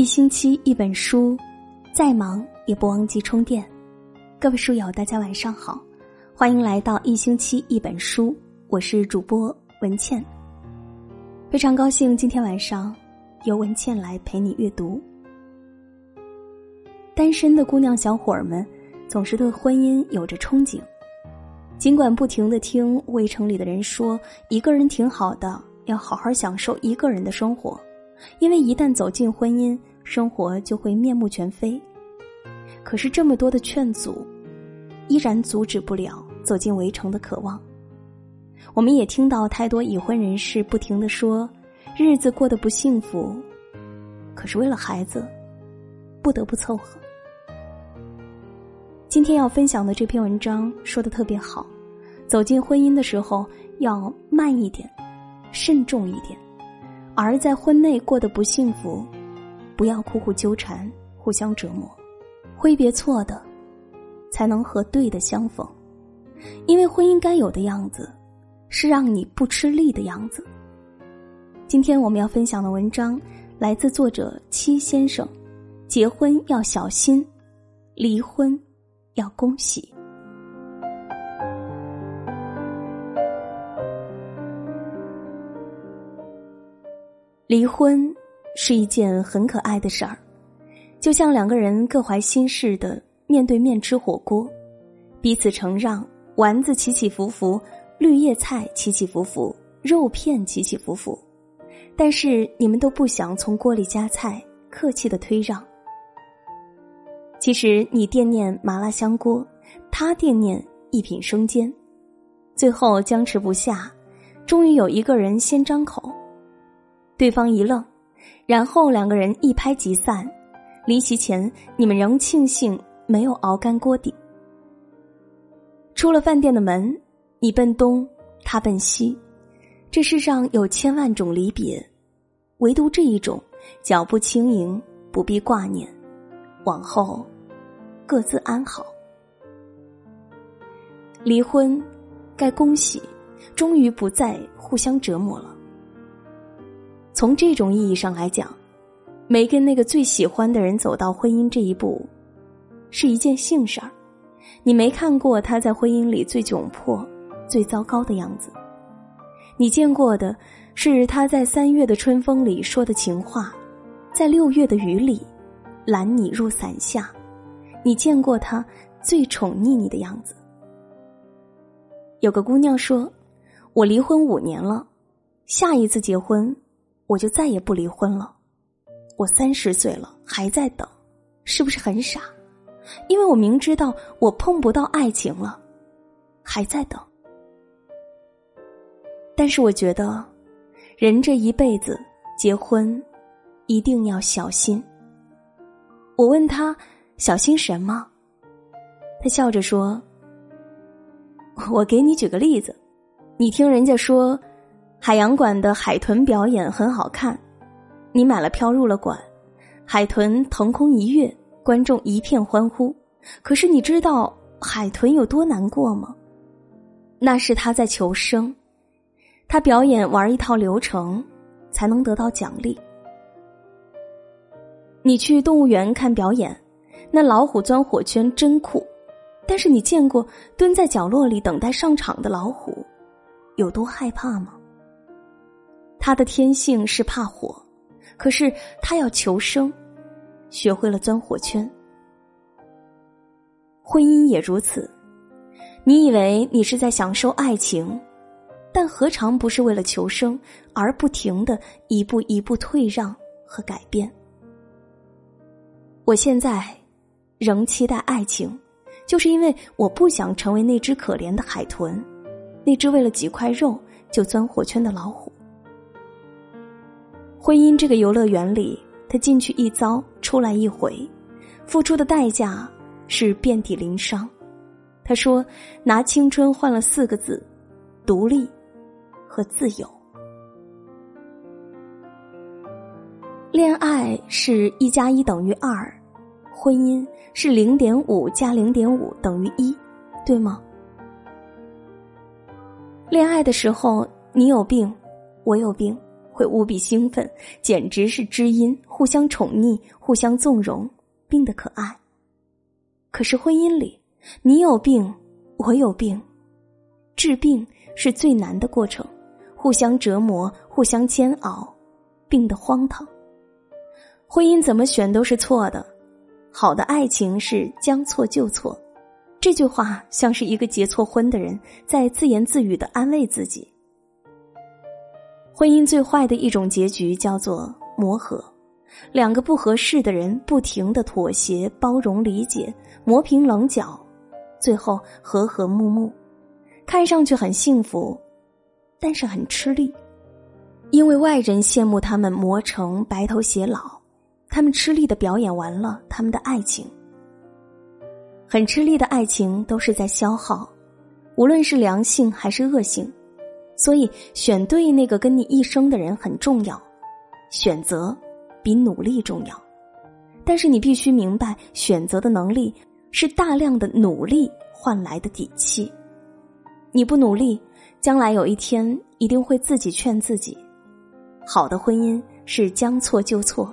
一星期一本书，再忙也不忘记充电。各位书友，大家晚上好，欢迎来到一星期一本书，我是主播文倩。非常高兴今天晚上由文倩来陪你阅读。单身的姑娘小伙儿们总是对婚姻有着憧憬，尽管不停的听围城里的人说一个人挺好的，要好好享受一个人的生活。因为一旦走进婚姻，生活就会面目全非。可是这么多的劝阻，依然阻止不了走进围城的渴望。我们也听到太多已婚人士不停的说，日子过得不幸福，可是为了孩子，不得不凑合。今天要分享的这篇文章说的特别好，走进婚姻的时候要慢一点，慎重一点。而在婚内过得不幸福，不要苦苦纠缠，互相折磨，挥别错的，才能和对的相逢。因为婚姻该有的样子，是让你不吃力的样子。今天我们要分享的文章来自作者七先生，结婚要小心，离婚要恭喜。离婚是一件很可爱的事儿，就像两个人各怀心事的面对面吃火锅，彼此承让，丸子起起伏伏，绿叶菜起起伏伏，肉片起起伏伏，但是你们都不想从锅里夹菜，客气的推让。其实你惦念麻辣香锅，他惦念一品生煎，最后僵持不下，终于有一个人先张口。对方一愣，然后两个人一拍即散。离席前，你们仍庆幸没有熬干锅底。出了饭店的门，你奔东，他奔西。这世上有千万种离别，唯独这一种，脚步轻盈，不必挂念，往后各自安好。离婚，该恭喜，终于不再互相折磨了。从这种意义上来讲，没跟那个最喜欢的人走到婚姻这一步，是一件幸事儿。你没看过他在婚姻里最窘迫、最糟糕的样子，你见过的是他在三月的春风里说的情话，在六月的雨里揽你入伞下，你见过他最宠溺你的样子。有个姑娘说：“我离婚五年了，下一次结婚。”我就再也不离婚了。我三十岁了，还在等，是不是很傻？因为我明知道我碰不到爱情了，还在等。但是我觉得，人这一辈子结婚，一定要小心。我问他小心什么，他笑着说：“ 我给你举个例子，你听人家说。”海洋馆的海豚表演很好看，你买了票入了馆，海豚腾空一跃，观众一片欢呼。可是你知道海豚有多难过吗？那是他在求生，他表演玩一套流程，才能得到奖励。你去动物园看表演，那老虎钻火圈真酷，但是你见过蹲在角落里等待上场的老虎，有多害怕吗？他的天性是怕火，可是他要求生，学会了钻火圈。婚姻也如此，你以为你是在享受爱情，但何尝不是为了求生而不停的一步一步退让和改变？我现在仍期待爱情，就是因为我不想成为那只可怜的海豚，那只为了几块肉就钻火圈的老虎。婚姻这个游乐园里，他进去一遭，出来一回，付出的代价是遍体鳞伤。他说：“拿青春换了四个字，独立和自由。恋爱是一加一等于二，婚姻是零点五加零点五等于一，对吗？恋爱的时候，你有病，我有病。”会无比兴奋，简直是知音，互相宠溺，互相纵容，病得可爱。可是婚姻里，你有病，我有病，治病是最难的过程，互相折磨，互相煎熬，病得荒唐。婚姻怎么选都是错的，好的爱情是将错就错。这句话像是一个结错婚的人在自言自语的安慰自己。婚姻最坏的一种结局叫做磨合，两个不合适的人不停的妥协、包容、理解，磨平棱角，最后和和睦睦，看上去很幸福，但是很吃力，因为外人羡慕他们磨成白头偕老，他们吃力的表演完了他们的爱情。很吃力的爱情都是在消耗，无论是良性还是恶性，所以选对那个跟你一生的人很重要，选择比努力重要。但是你必须明白，选择的能力是大量的努力换来的底气。你不努力，将来有一天一定会自己劝自己。好的婚姻是将错就错，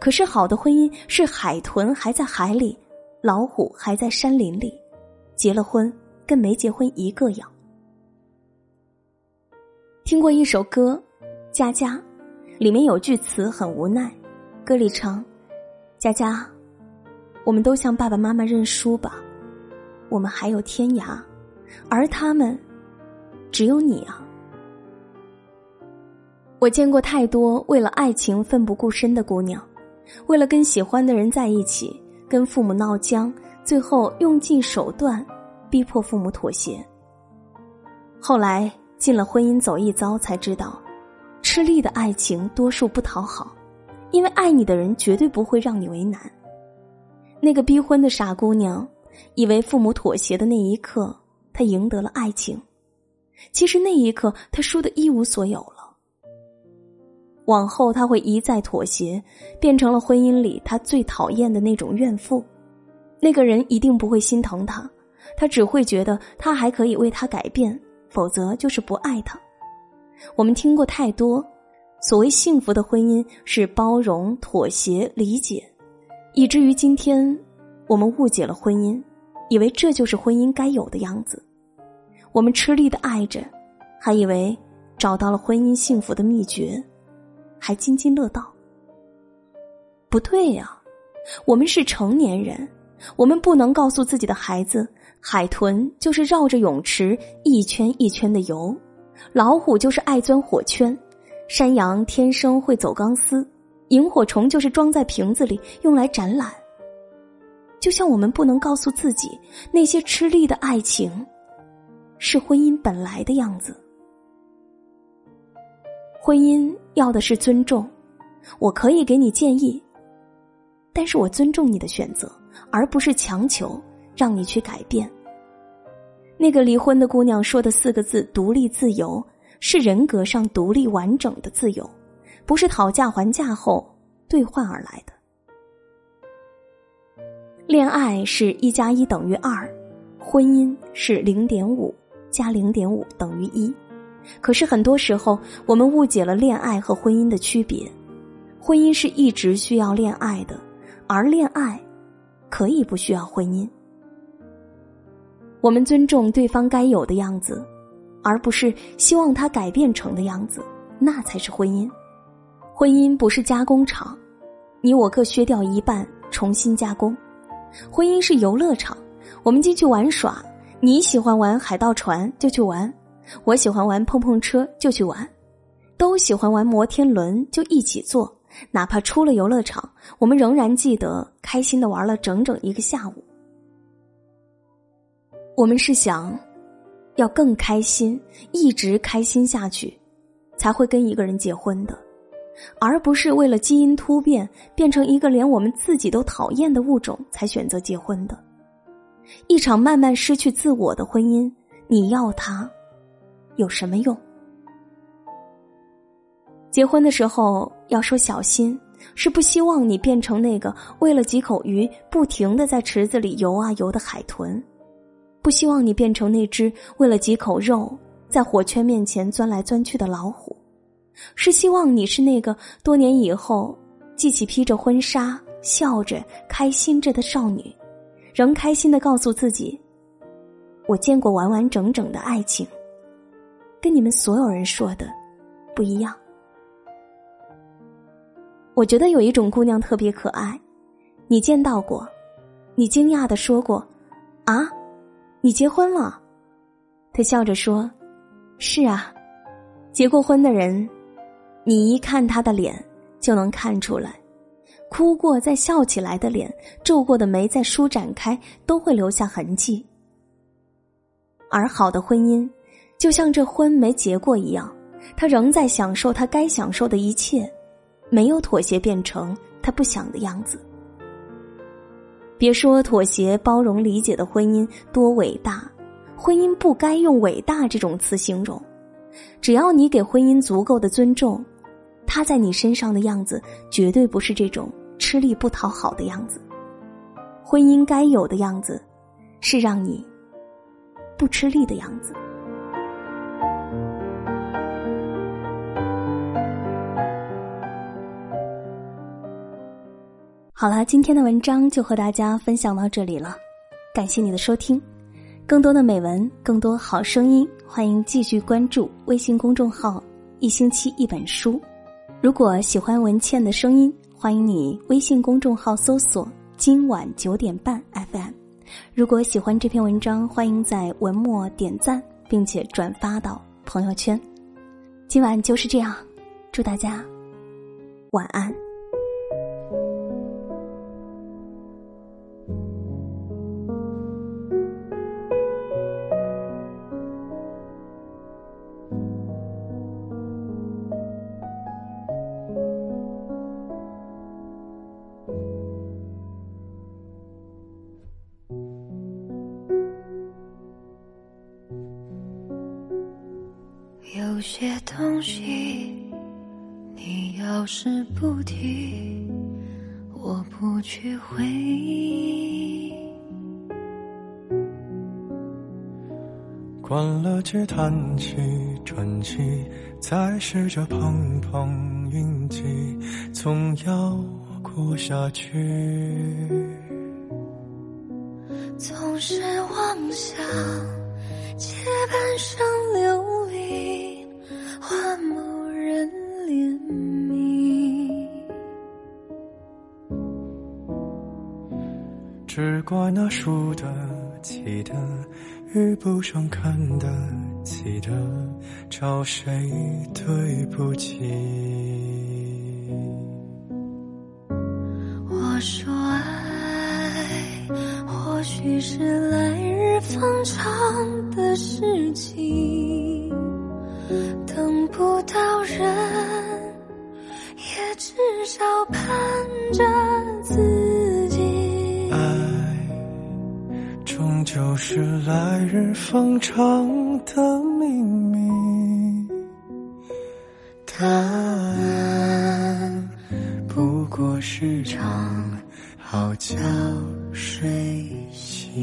可是好的婚姻是海豚还在海里。老虎还在山林里，结了婚跟没结婚一个样。听过一首歌《佳佳》，里面有句词很无奈，歌里唱：“佳佳，我们都向爸爸妈妈认输吧，我们还有天涯，而他们只有你啊。”我见过太多为了爱情奋不顾身的姑娘，为了跟喜欢的人在一起。跟父母闹僵，最后用尽手段逼迫父母妥协。后来进了婚姻走一遭，才知道，吃力的爱情多数不讨好，因为爱你的人绝对不会让你为难。那个逼婚的傻姑娘，以为父母妥协的那一刻，她赢得了爱情，其实那一刻她输得一无所有了。往后他会一再妥协，变成了婚姻里他最讨厌的那种怨妇。那个人一定不会心疼他，他只会觉得他还可以为他改变，否则就是不爱他。我们听过太多，所谓幸福的婚姻是包容、妥协、理解，以至于今天我们误解了婚姻，以为这就是婚姻该有的样子。我们吃力的爱着，还以为找到了婚姻幸福的秘诀。还津津乐道？不对呀，我们是成年人，我们不能告诉自己的孩子，海豚就是绕着泳池一圈一圈的游，老虎就是爱钻火圈，山羊天生会走钢丝，萤火虫就是装在瓶子里用来展览。就像我们不能告诉自己，那些吃力的爱情，是婚姻本来的样子。婚姻要的是尊重，我可以给你建议，但是我尊重你的选择，而不是强求让你去改变。那个离婚的姑娘说的四个字“独立自由”，是人格上独立完整的自由，不是讨价还价后兑换而来的。恋爱是一加一等于二，婚姻是零点五加零点五等于一。可是很多时候，我们误解了恋爱和婚姻的区别。婚姻是一直需要恋爱的，而恋爱可以不需要婚姻。我们尊重对方该有的样子，而不是希望他改变成的样子，那才是婚姻。婚姻不是加工厂，你我各削掉一半，重新加工。婚姻是游乐场，我们进去玩耍，你喜欢玩海盗船就去玩。我喜欢玩碰碰车，就去玩；都喜欢玩摩天轮，就一起坐。哪怕出了游乐场，我们仍然记得开心的玩了整整一个下午。我们是想要更开心，一直开心下去，才会跟一个人结婚的，而不是为了基因突变变成一个连我们自己都讨厌的物种才选择结婚的。一场慢慢失去自我的婚姻，你要它？有什么用？结婚的时候要说小心，是不希望你变成那个为了几口鱼不停的在池子里游啊游的海豚，不希望你变成那只为了几口肉在火圈面前钻来钻去的老虎，是希望你是那个多年以后记起披着婚纱、笑着、开心着的少女，仍开心的告诉自己：“我见过完完整整的爱情，跟你们所有人说的不一样。”我觉得有一种姑娘特别可爱，你见到过？你惊讶的说过：“啊，你结婚了？”她笑着说：“是啊，结过婚的人。”你一看他的脸，就能看出来，哭过再笑起来的脸，皱过的眉再舒展开，都会留下痕迹。而好的婚姻，就像这婚没结过一样，他仍在享受他该享受的一切，没有妥协变成他不想的样子。别说妥协、包容、理解的婚姻多伟大，婚姻不该用“伟大”这种词形容，只要你给婚姻足够的尊重。他在你身上的样子，绝对不是这种吃力不讨好的样子。婚姻该有的样子，是让你不吃力的样子。好了，今天的文章就和大家分享到这里了，感谢你的收听。更多的美文，更多好声音，欢迎继续关注微信公众号“一星期一本书”。如果喜欢文倩的声音，欢迎你微信公众号搜索“今晚九点半 FM”。如果喜欢这篇文章，欢迎在文末点赞，并且转发到朋友圈。今晚就是这样，祝大家晚安。有些东西，你要是不提，我不去回忆。关了机，叹气，喘气，再试着碰碰运气，总要过下去。总是妄想借半生流。只怪那输得起的遇不上看得起的，找谁对不起？我说爱，或许是来日方长的事情。等不到人，也至少盼着就是来日方长的秘密。答案，不过是场好觉睡醒。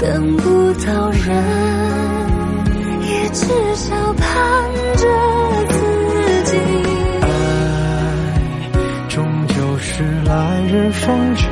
等不到人。也至少盼着自己，爱终究是来日方长